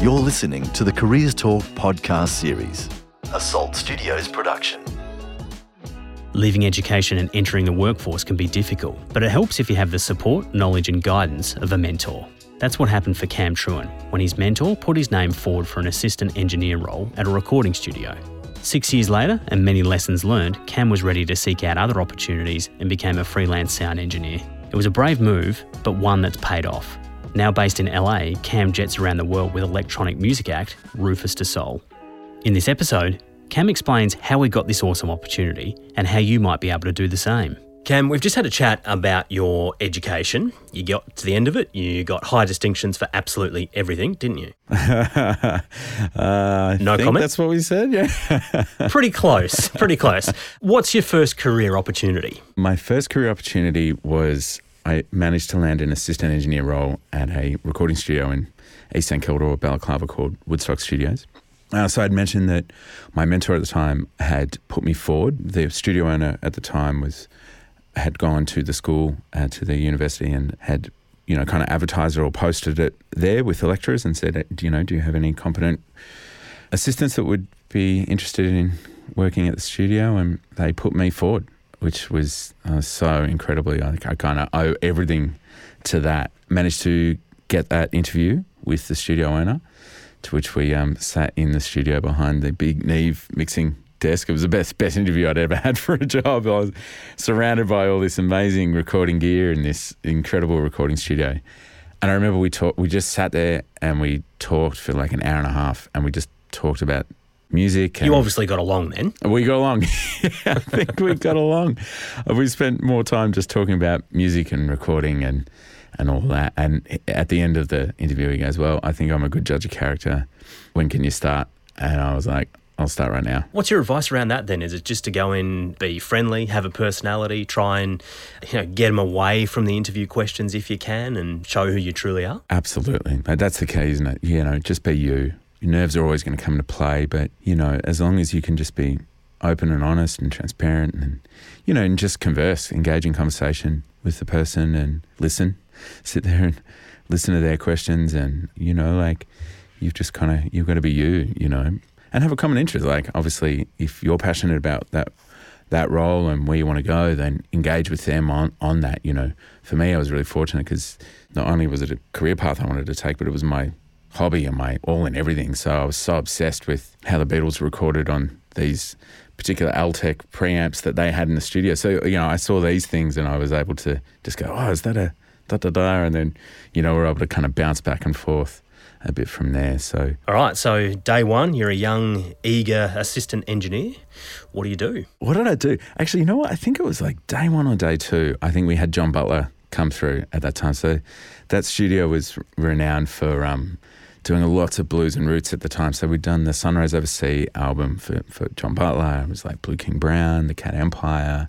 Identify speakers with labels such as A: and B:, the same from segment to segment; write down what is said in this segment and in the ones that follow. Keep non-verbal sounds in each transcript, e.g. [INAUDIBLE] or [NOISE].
A: You're listening to the Careers Talk podcast series, a Salt Studios production.
B: Leaving education and entering the workforce can be difficult, but it helps if you have the support, knowledge, and guidance of a mentor. That's what happened for Cam Trewin when his mentor put his name forward for an assistant engineer role at a recording studio. Six years later, and many lessons learned, Cam was ready to seek out other opportunities and became a freelance sound engineer. It was a brave move, but one that's paid off. Now based in LA, Cam jets around the world with electronic music act Rufus Du Sol. In this episode, Cam explains how he got this awesome opportunity and how you might be able to do the same. Cam, we've just had a chat about your education. You got to the end of it, you got high distinctions for absolutely everything, didn't you? [LAUGHS]
C: uh, I
B: No
C: think
B: comment?
C: That's what we said. Yeah. [LAUGHS]
B: Pretty close, pretty close. What's your first career opportunity?
C: My first career opportunity was I managed to land an assistant engineer role at a recording studio in East St Kilda or Balaclava called Woodstock Studios. Uh, so I'd mentioned that my mentor at the time had put me forward. The studio owner at the time was had gone to the school, uh, to the university, and had you know kind of advertised it or posted it there with the lecturers and said, "Do you know, do you have any competent assistants that would be interested in working at the studio?" And they put me forward, which was uh, so incredibly. I I kind of owe everything to that. Managed to get that interview with the studio owner, to which we um, sat in the studio behind the big Neve mixing desk. It was the best best interview I'd ever [LAUGHS] had for a job. I was surrounded by all this amazing recording gear in this incredible recording studio. And I remember we talked. We just sat there and we talked for like an hour and a half, and we just talked about music.
B: You obviously got along then.
C: we got along. [LAUGHS] I think we got along. Uh, We spent more time just talking about music and recording and and all that. And at the end of the interview, he goes, "Well, I think I'm a good judge of character. When can you start?" And I was like, "I'll start right now."
B: What's your advice around that then? Is it just to go in, be friendly, have a personality, try and you know get them away from the interview questions if you can, and show who you truly are?
C: Absolutely. That's the key, isn't it? You know, just be you. Your nerves are always going to come into play, but, you know, as long as you can just be open and honest and transparent and, you know, and just converse, engage in conversation with the person and listen, sit there and listen to their questions and, you know, like you've just kind of, you've got to be you, you know, and have a common interest. Like, obviously, if you're passionate about that, that role and where you want to go, then engage with them on, on that. You know, for me, I was really fortunate because not only was it a career path I wanted to take, but it was my hobby and my all in everything. So I was so obsessed with how the Beatles recorded on these particular Altec preamps that they had in the studio. So, you know, I saw these things and I was able to just go, oh, is that a da da da? And then, you know, we're able to kind of bounce back and forth a bit from there. So,
B: All right, so day one, you're a young, eager assistant engineer. What do you do?
C: What did I do? Actually, you know what? I think it was like day one or day two. I think we had John Butler come through at that time. So that studio was renowned for um, doing a lots of blues and roots at the time. So we'd done the Sunrise Over Sea album for, for John Butler. It was like Blue King Brown, The Cat Empire.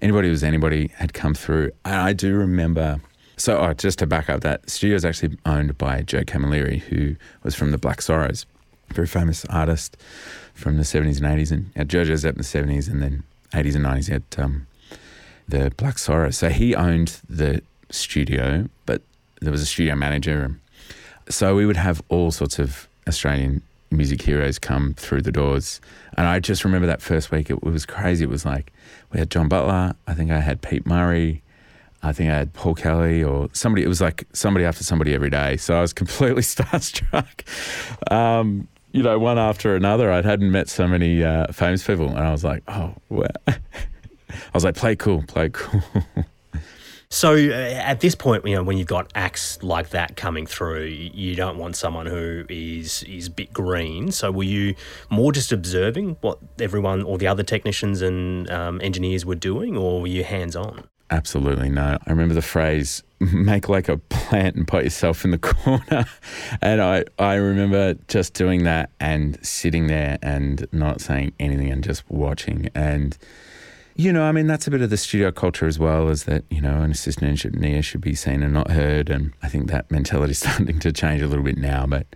C: Anybody who was anybody had come through. And I do remember. So, oh, just to back up, that studio is actually owned by Joe Camilleri, who was from the Black Sorrows, very famous artist from the 70s and 80s. And uh, Jo Jo Zep in the 70s and then 80s and 90s. at um, the Black Sorrows. So he owned the studio, but there was a studio manager. So we would have all sorts of Australian music heroes come through the doors. And I just remember that first week, it, was crazy. It was like we had John Butler, I think I had Pete Murray. I think I had Paul Kelly or somebody. It was like somebody after somebody every day. So I was [LAUGHS] completely [LAUGHS] starstruck. Um, you know, one after another. I hadn't met so many uh, famous people, and I was like, oh, wow. [LAUGHS] I was like, play cool, play cool.
B: So uh, at this point, you know, when you've got acts like that coming through, you don't want someone who is is bit green. So were you more just observing what everyone or the other technicians and um, engineers were doing, or were you hands on?
C: Absolutely no. I remember the phrase [LAUGHS] "make like a plant and put yourself in the corner," [LAUGHS] and I I remember just doing that and sitting there and not saying anything and just watching and. You know, I mean, that's a bit of the studio culture as well, is that, you know, an assistant engineer should be seen and not heard. And I think that mentality is [LAUGHS] starting to change a little bit now. But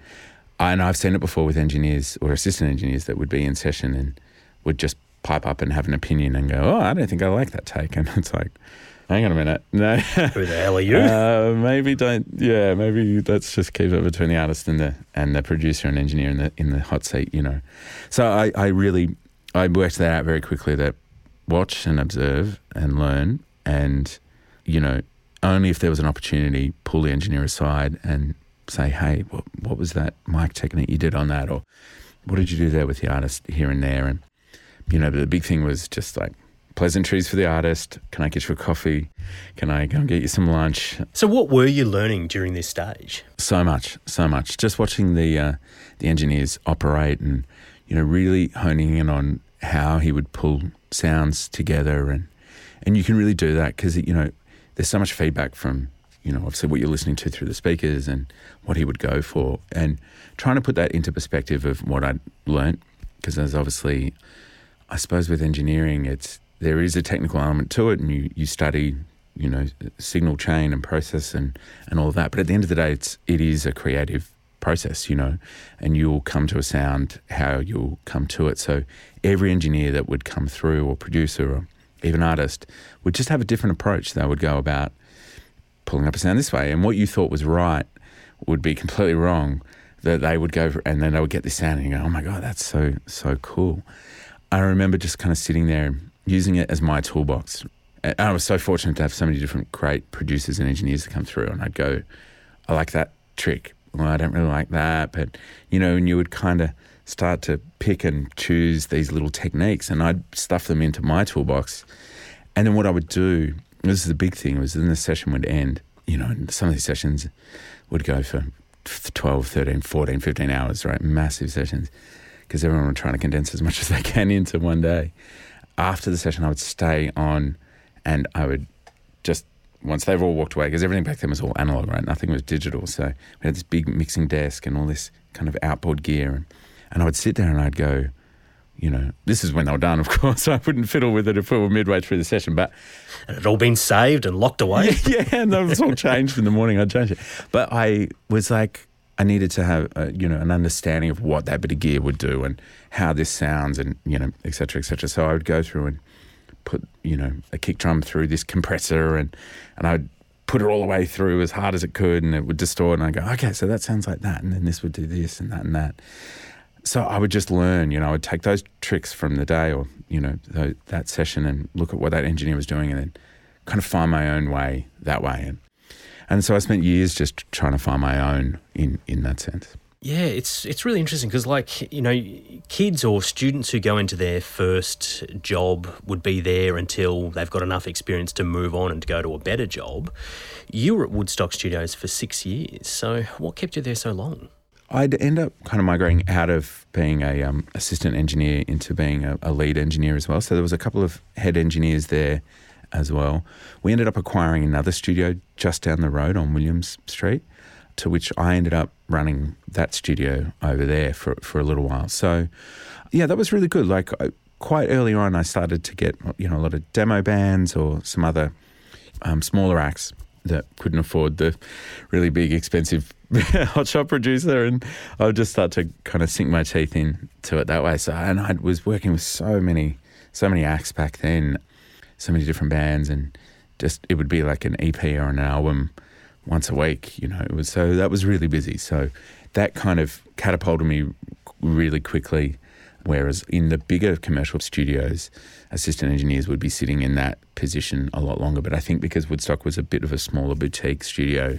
C: I know I've seen it before with engineers or assistant engineers that would be in session and would just pipe up and have an opinion and go, oh, I don't think I like that take. [LAUGHS] And it's like, hang on a minute. No.
B: Who the hell are you? [LAUGHS]
C: Uh, maybe don't. Yeah, maybe let's just keep it between the artist and the and the producer and engineer in the in the hot seat. You know. So I, I really I worked that out very quickly. That watch and observe and learn, and you know, only if there was an opportunity, pull the engineer aside and say, hey, what, what was that mic technique you did on that, or what did you do there with the artist here and there, and you know, the big thing was just like pleasantries for the artist. Can I get you a coffee? Can I go and get you some lunch?
B: So, what were you learning during this stage?
C: So much, so much. Just watching the uh, the engineers operate, and you know, really honing in on how he would pull sounds together, and and you can really do that because you know, there's so much feedback from you know, obviously what you're listening to through the speakers and what he would go for, and trying to put that into perspective of what I'd learnt because there's obviously, I suppose, with engineering, it's there is a technical element to it, and you, you study, you know, signal chain and process and, and all of that. But at the end of the day, it's it is a creative process, you know, and you'll come to a sound how you'll come to it. So every engineer that would come through, or producer, or even artist, would just have a different approach. They would go about pulling up a sound this way, and what you thought was right would be [LAUGHS] completely wrong. That they would go, for, and then they would get this sound, and you go, "Oh my god, that's so so cool." I remember just kind of sitting there using it as my toolbox. And I was so fortunate to have so many different great producers and engineers to come through, and I'd go, I like that trick. Well, I don't really like that, but you know, and you would kind of start to pick and choose these little techniques, and I'd stuff them into my toolbox. And then what I would do, this is the big thing, was then the session would end. You know, and some of these sessions would go for 12, 13, 14, 15 hours, right? Massive sessions, because everyone would try to condense as much [LAUGHS] as they can into one day after the session, I would stay on and I would just, once they've all walked away, because everything back then was all analog, right? Nothing was digital. So we had this big mixing desk and all this kind of outboard gear. And, and I would sit there and I'd go, you know, this is when they were done, [LAUGHS] of course. I wouldn't fiddle with it if we were midway through the session, but.
B: And it had all been saved and locked away. [LAUGHS]
C: Yeah, yeah and that was all changed in the morning. I'd change it. But I was like, I needed to have, a, you know, an understanding of what that bit of gear would do and how this sounds and, you know, et cetera, et cetera. So I would go through and put, you know, a kick drum through this compressor and, and I'd put it all the way through as hard as it could and it would distort and I'd go, okay, so that sounds like that. And then this would do this and that and that. So I would just learn, you know, I would take those tricks from the day or, you know, that session and look at what that engineer was doing and then kind of find my own way that way. And and so I spent years just trying to find my own in, in that sense.
B: Yeah, it's it's really interesting because like you know, kids or students who go into their first job would be there until they've got enough experience to move on and to go to a better job. You were at Woodstock Studios for six years, so what kept you there so long?
C: I'd end up kind of migrating out of being a um, assistant engineer into being a, a lead engineer as well. So there was a couple of head engineers there as well. We ended up acquiring another studio just down the road on Williams Street, to which I ended up running that studio over there for, for a little while. So, yeah, that was really good. Like, quite early on, I started to get, you know, a lot of demo bands or some other um, smaller acts that couldn't afford the really big, expensive [LAUGHS] hotshot producer, and I would just start to kind of sink my teeth into it that way. So, and I was working with so many, so many acts back then so many different bands, and just it would be like an EP or an album once a week. You know, it was so that was really busy. So that kind of catapulted me really quickly. Whereas in the bigger commercial studios, assistant engineers would be sitting in that position a lot longer. But I think because Woodstock was a bit of a smaller boutique studio,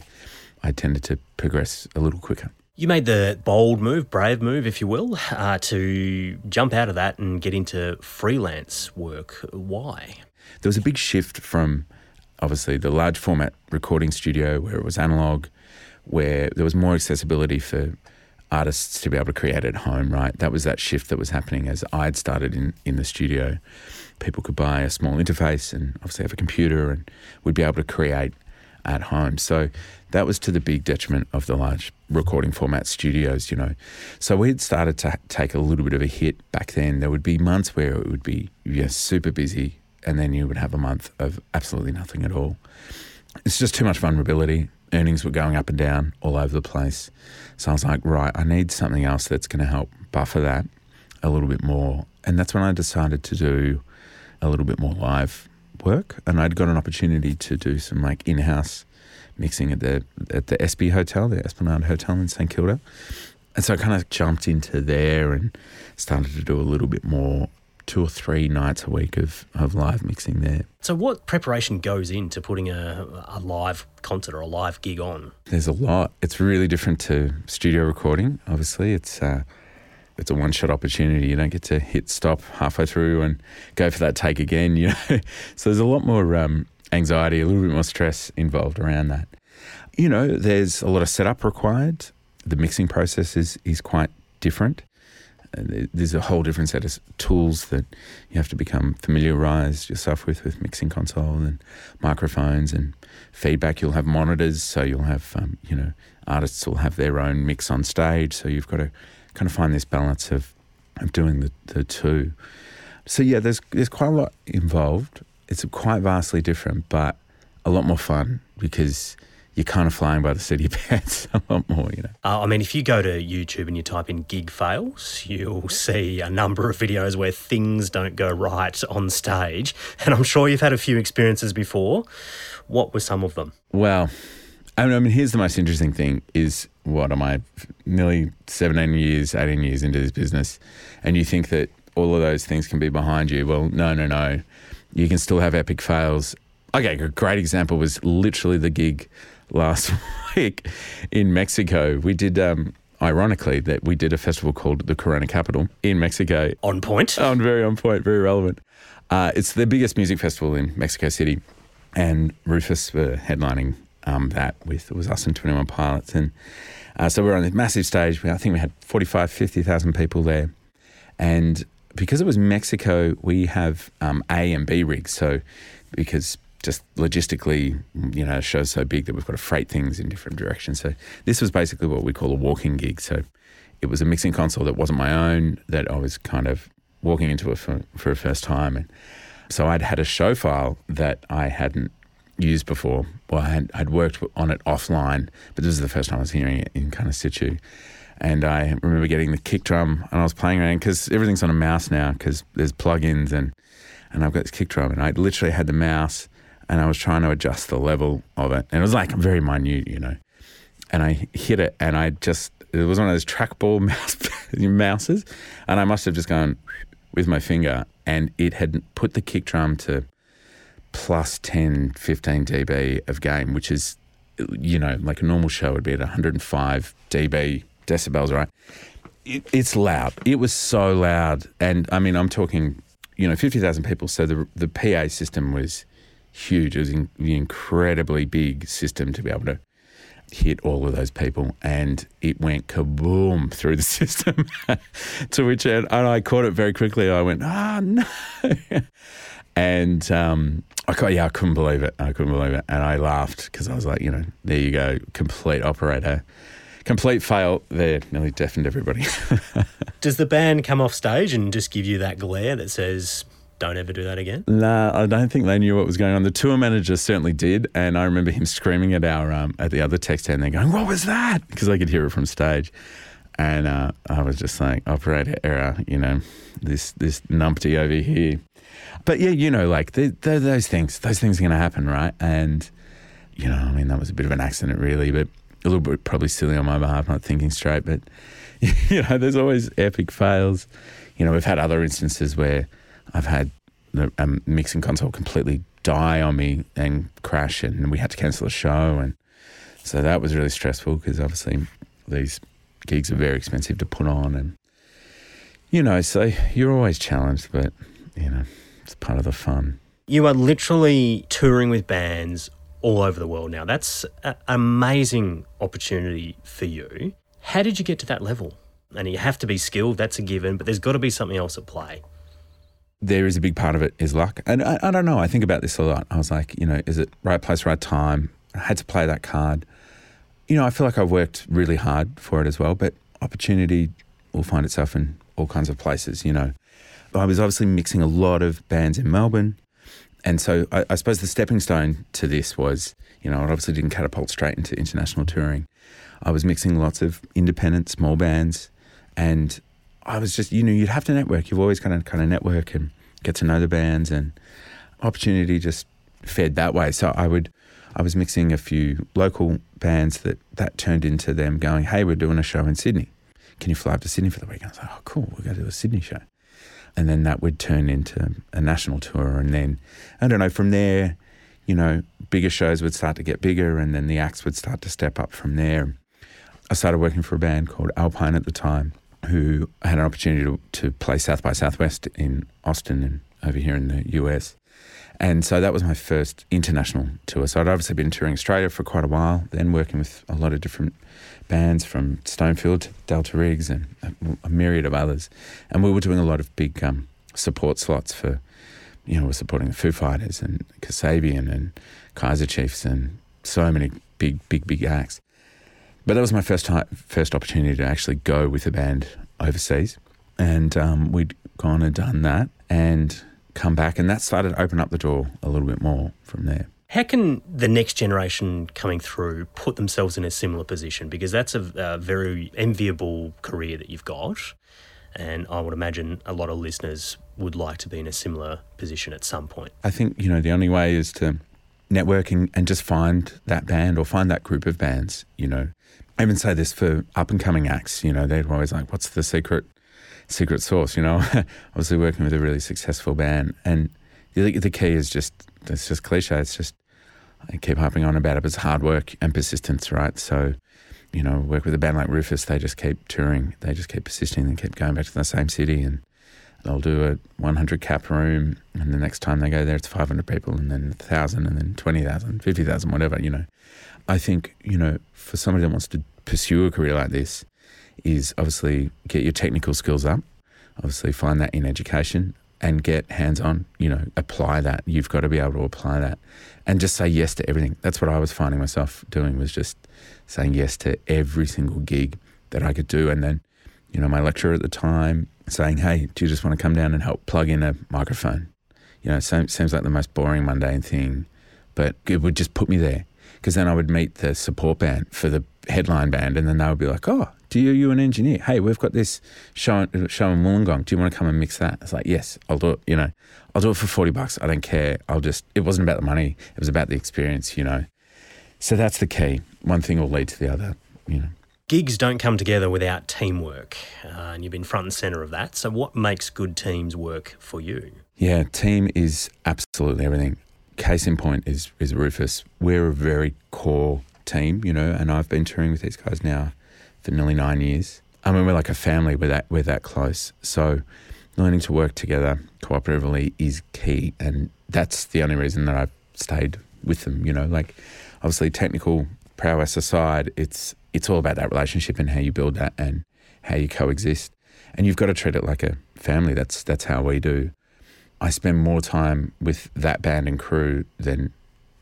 C: I tended to progress a little quicker.
B: You made the bold move, brave move, if you will, uh, to jump out of that and get into freelance work. Why?
C: there was a big shift from obviously the large format recording studio where it was analog, where there was more accessibility for artists to be able to create at home, right? That was that shift that was happening as I'd started in, in the studio. People could buy a small interface and obviously have a computer and we'd be able to create at home. So that was to the big detriment of the large recording format studios, you know. So we'd started to take a little bit of a hit back then. There would be months where it would be yeah, super busy and then you would have a month of absolutely nothing at all. It's just too much vulnerability. Earnings were going up and down all over the place. So I was like, right, I need something else that's going to help buffer that a little bit more. And that's when I decided to do a little bit more live work, and I'd got an opportunity to do some like in-house mixing at the at the Espy Hotel, the Esplanade Hotel in St Kilda, and so I kind of jumped into there and started to do a little bit more two or three nights a week of, of live mixing there.
D: So, what preparation goes into putting a, a live concert or a live gig on?
C: There's a lot. It's really different to studio recording. Obviously, it's uh, it's a one shot opportunity. You don't get to hit stop halfway through and go for that take again. [LAUGHS] You know, so there's a lot more um, anxiety, a little bit more stress involved around that. You know, there's a lot of setup required. The mixing process is is quite different there's a whole different set of tools that you have to become familiarized yourself with, with mixing console and microphones and feedback. You'll have monitors, so you'll have, um, you know, artists will have their own mix on stage. So you've got to kind of find this balance of, of doing the, the two. So yeah, there's there's quite a lot involved. It's quite vastly different, but a lot more fun because you're kind of flying by the seat of your pants [LAUGHS] a lot more, you know.
D: Uh, I mean, if you go to YouTube and you type in gig fails, you'll see a number of videos where things don't go right on stage. And I'm sure you've had a few experiences before. What were some of them?
C: Well, I mean, here's the most interesting thing is what am I nearly 17 years, 18 years into this business, and you think that all of those things can be behind you. Well, no, no, no. You can still have epic fails. Okay, a great example was literally the gig last [LAUGHS] week in Mexico. We did, um, ironically, that we did a festival called the Corona Capital in Mexico.
D: On point. [LAUGHS]
C: On very on point, very relevant. Uh, it's the biggest music festival in Mexico City, and Rufus were headlining um, that with it was us and Twenty One Pilots, and uh, so we are on this massive stage. I think we had 45, 50,000 people there, and because it was Mexico, we have um, A and B rigs. So because just logistically, you know, show's so big that we've got to freight things in different directions. So this was basically what we call a walking gig. So it was a mixing console that wasn't my own that I was kind of walking into it for, for a first time. And so I'd had a show file that I hadn't used before. Well, I had, I'd worked on it offline, but this is the first time I was hearing it in kind of situ. And I remember getting the kick drum and I was playing around because everything's on a mouse now because there's plugins and, and I've got this kick drum and I literally had the mouse and I was trying to adjust the level of it. And it was like very minute, you know. And I hit it, and I just, it was one of those trackball [LAUGHS] mouse, mouses. And I must have just gone with my finger, and it had put the kick drum to plus 10, 15 dB of gain, which is, you know, like a normal show would be at 105 dB decibels, right? It, it's loud. It was so loud. And I mean, I'm talking, you know, 50,000 people. So the, the PA system was huge. It was an incredibly big system to be able to hit all of those people, and it went kaboom through the [LAUGHS] system. [LAUGHS] to which and I caught it very quickly. I went, ah, oh, no. [LAUGHS] and um, I, yeah, I couldn't believe it. I couldn't believe it. And I laughed because I was like, you know, there you go, complete operator. Complete fail there, nearly deafened everybody.
D: Does the band come off stage and just give you that glare that says, don't ever do that again?
C: Nah, I don't think they knew what was going on. The tour manager certainly did, and I remember him screaming at our um, at the other tech stand. They're going, "What was that?" Because I could hear it from stage, and uh, I was just saying, "Operator error," you know, this this numpty over here. But yeah, you know, like the, the, those things, those things are going to happen, right? And you know, I mean, that was a bit of an accident, really, but a little bit probably silly on my behalf, not thinking straight. But [LAUGHS] you know, there's always epic fails. You know, we've had other instances where I've had the um, mixing console completely die on me and crash, and we had to cancel the show. And so that was really stressful because obviously these gigs are very expensive to put on. And, you know, so you're always challenged, but, you know, it's part of the fun.
D: You are literally touring with bands all over the world now. That's an amazing opportunity for you. How did you get to that level? And you have to be skilled, that's a given, but there's got to be something else at play
C: there is a big part of it is luck. And I, I, don't know. I think about this a lot. I was like, you know, is it right place, right time? I had to play that card. You know, I feel like I've worked really hard for it as well, but opportunity will find itself in all kinds of places, you know. I was obviously mixing a lot of bands in Melbourne. And so I, I suppose the stepping stone to this was, you know, I obviously didn't catapult straight into international touring. I was mixing lots of independent small bands and I was just, you know, you'd have to network. You've always kind of kind of network and get to know the bands, and opportunity just fed that way. So I would, I was mixing a few local bands that that turned into them going, "Hey, we're doing a show in Sydney. Can you fly up to Sydney for the weekend? I was like, "Oh, cool. We're going to do a Sydney show." And then that would turn into a national tour, and then I don't know. From there, you know, bigger shows would start to get bigger, and then the acts would start to step up from there. I started working for a band called Alpine at the time, who had an opportunity to, to play South by Southwest in Austin and over here in the US. And so that was my first international tour. So I'd obviously been touring Australia for quite a while, then working with a lot of different bands from Stonefield to Delta Riggs and a, a myriad of others. And we were doing a lot of big um, support slots for, you know, we're supporting the Foo Fighters and Kasabian and Kaiser Chiefs and so many big, big, big acts. But that was my first time, first opportunity to actually go with a band overseas, and um, we'd gone and done that, and come back, and that started to open up the door a little bit more from there.
D: How can the next generation coming through put themselves in a similar position? Because that's a, a very enviable career that you've got. And I would imagine a lot of listeners would like to be in a similar position at some point.
C: I think, you know, the only way is to networking and just find that band or find that group of bands, you know. I even say this for up and coming acts, you know, they're always like, what's the secret secret sauce, you know? [LAUGHS] Obviously working with a really successful band. And the, the key is just, it's just cliche. It's just, I keep harping on about it, but it's hard work and persistence, right? So, you know, work with a band like Rufus, they just keep touring, they just keep persisting, they keep going back to the same city and they'll do a 100 cap room and the next time they go there it's 500 people and then 1000 and then 20,000 50,000 whatever you know. I think you know for somebody that wants to pursue a career like this is obviously get your technical skills up obviously find that in education and get hands on you know apply that. You've got to be able to apply that and just say yes to everything. That's what I was finding myself doing was just saying yes to every single gig that I could do and then you know my lecturer at the time saying, hey, do you just want to come down and help plug in a microphone? You know, it seems like the most boring, mundane thing, but it would just put me there. Because then I would meet the support band for the headline band, and then they would be like, oh, do you, you an engineer? Hey, we've got this show, show in Wollongong. Do you want to come and mix that? It's like, yes, I'll do it. You know, I'll do it for 40 bucks. I don't care. I'll just, it wasn't about the money. It was about the experience, you know. So that's the key. One thing will lead to the other, you know
D: gigs don't come together without teamwork, uh, and you've been front and centre of that. So, what makes good teams work for you?
C: Yeah, team is absolutely everything. Case in point is is Rufus. We're a very core team, you know, and I've been touring with these guys now for nearly nine years. I mean, we're like a family. We're that we're that close. So, learning to work together cooperatively is key, and that's the only reason that I've stayed with them. You know, like obviously technical prowess aside, it's it's all about that relationship and how you build that and how you coexist. And you've got to treat it like a family. That's that's how we do. I spend more time with that band and crew than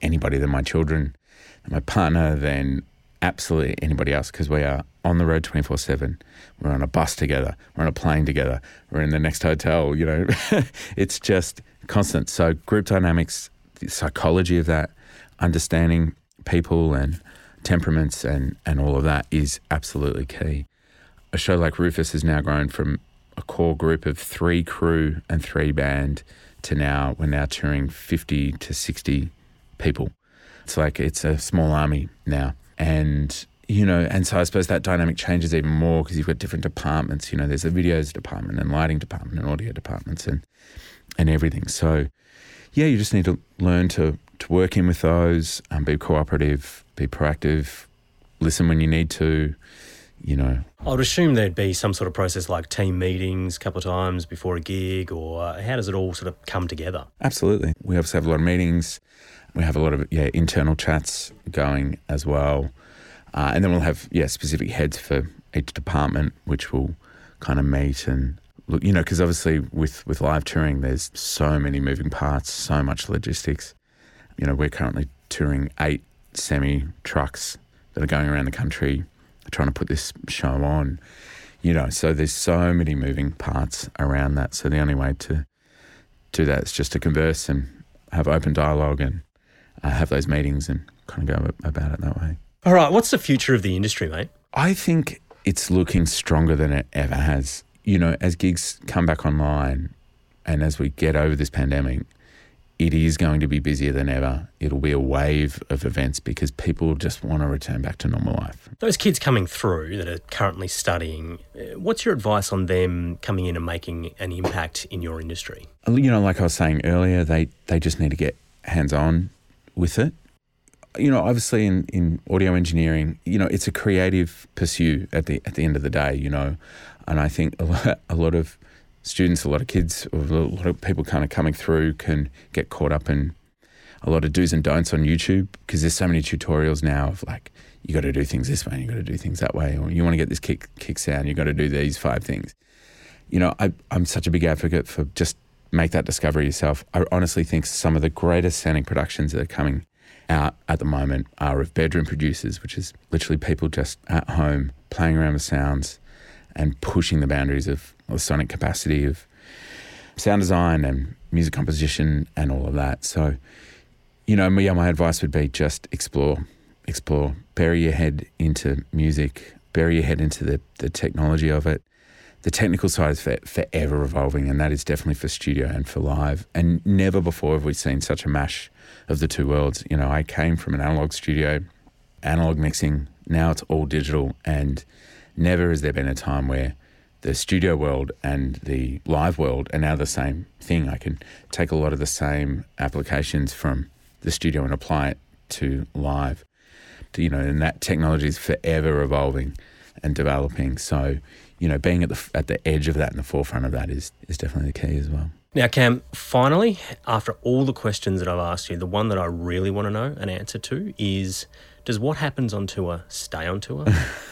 C: anybody, than my children, than my partner, than absolutely anybody else because we are on the road 24 7. We're on a bus together. We're on a plane together. We're in the next hotel. You know, [LAUGHS] it's just constant. So, group dynamics, the psychology of that, understanding people and temperaments and, and all of that is absolutely key. A show like Rufus has now grown from a core group of three crew and three band to now we're now touring 50 to 60 people. It's like it's a small army now. And, you know, and so I suppose that dynamic changes even more because you've got different departments. You know, there's a videos department and lighting department and audio departments and, and everything. So, yeah, you just need to learn to, to work in with those and be cooperative be proactive, listen when you need to, you know.
D: I would assume there'd be some sort of process like team meetings a couple of times before a gig, or uh, how does it all sort of come together?
C: Absolutely. We obviously have a lot of meetings. We have a lot of yeah internal chats going as well, uh, and then we'll have yeah specific heads for each department, which will kind of meet and look. You know, because obviously with with live touring, there's so many moving parts, so much logistics. You know, we're currently touring eight semi trucks that are going around the country trying to put this show on. You know, so there's so many moving parts around that. So the only way to do that is just to converse and have open dialogue and uh, have those meetings and kind of go about it that way.
D: All right, what's the future of the industry, mate?
C: I think it's looking stronger than it ever has. You know, as gigs come back online and as we get over this pandemic, it is going to be busier than ever. It'll be a wave of events because people just want to return back to normal life.
D: Those kids coming through that are currently studying, uh, what's your advice on them coming in and making an impact in your industry?
C: You know, like I was saying earlier, they, they just need to get hands on with it. You know, obviously in, in audio engineering, you know, it's a creative pursuit at the at the end of the day, you know. And I think a [LAUGHS] lot, a lot of students, a lot of kids, a lot of people kind of coming through can get caught up in a lot of do's and don'ts on YouTube because there's so many tutorials now of like you got to do things this way and you got to do things that way, or you want to get this kick kick sound, you got to do these five things. You know, I, I'm such a big advocate for just make that discovery yourself. I honestly think some of the greatest sounding productions that are coming out at the moment are of bedroom producers, which is literally people just at home playing around with sounds and pushing the boundaries of the sonic capacity of sound design and music composition and all of that. So, you know, yeah, my advice would be just explore, explore, bury your head into music, bury your head into the, the technology of it. The technical side is for, forever evolving, and that is definitely for studio and for live. And never before have we seen such a mash of the two worlds. You know, I came from an analog studio, analog mixing. Now it's all digital, and never has there been a time where the studio world and the live world are now the same thing. I can take a lot of the same applications from the studio and apply it to live. You know, and that technology is forever evolving and developing. So, you know, being at the at the edge of that and the forefront of that is is definitely the key as well.
D: Now, Cam, finally, after all the questions that I've asked you, the one that I really want to know an answer to is does what happens on tour stay on tour?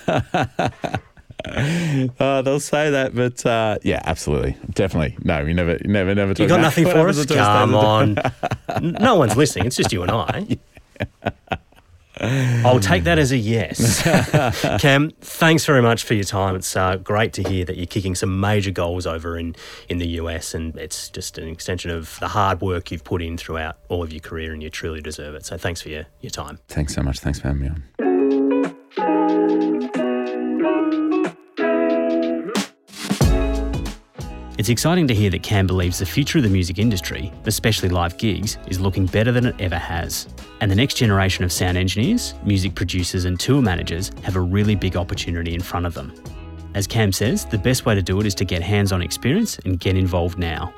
D: [LAUGHS] [LAUGHS]
C: uh, they'll say that, but uh, yeah, absolutely, definitely. No, we never, never, never.
D: You got nothing [LAUGHS] for us? Come on, [LAUGHS] no one's listening. It's just you and I. I'll take that as a yes. Cam, thanks very much for your time. It's uh, great to hear that you're kicking some major goals over in, in the US, and it's just an extension of the hard work you've put in throughout all of your career, and you truly deserve it. So thanks for your, your time.
C: Thanks so much. Thanks for having me on.
B: It's exciting to hear that Cam believes the future of the music industry, especially live gigs, is looking better than it ever has. And the next generation of sound engineers, music producers, and tour managers have a really big opportunity in front of them. As Cam says, the best way to do it is to get hands on experience and get involved now.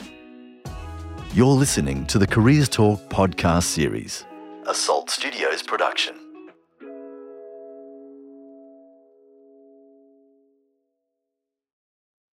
A: You're listening to the Careers Talk podcast series, a Salt Studios production.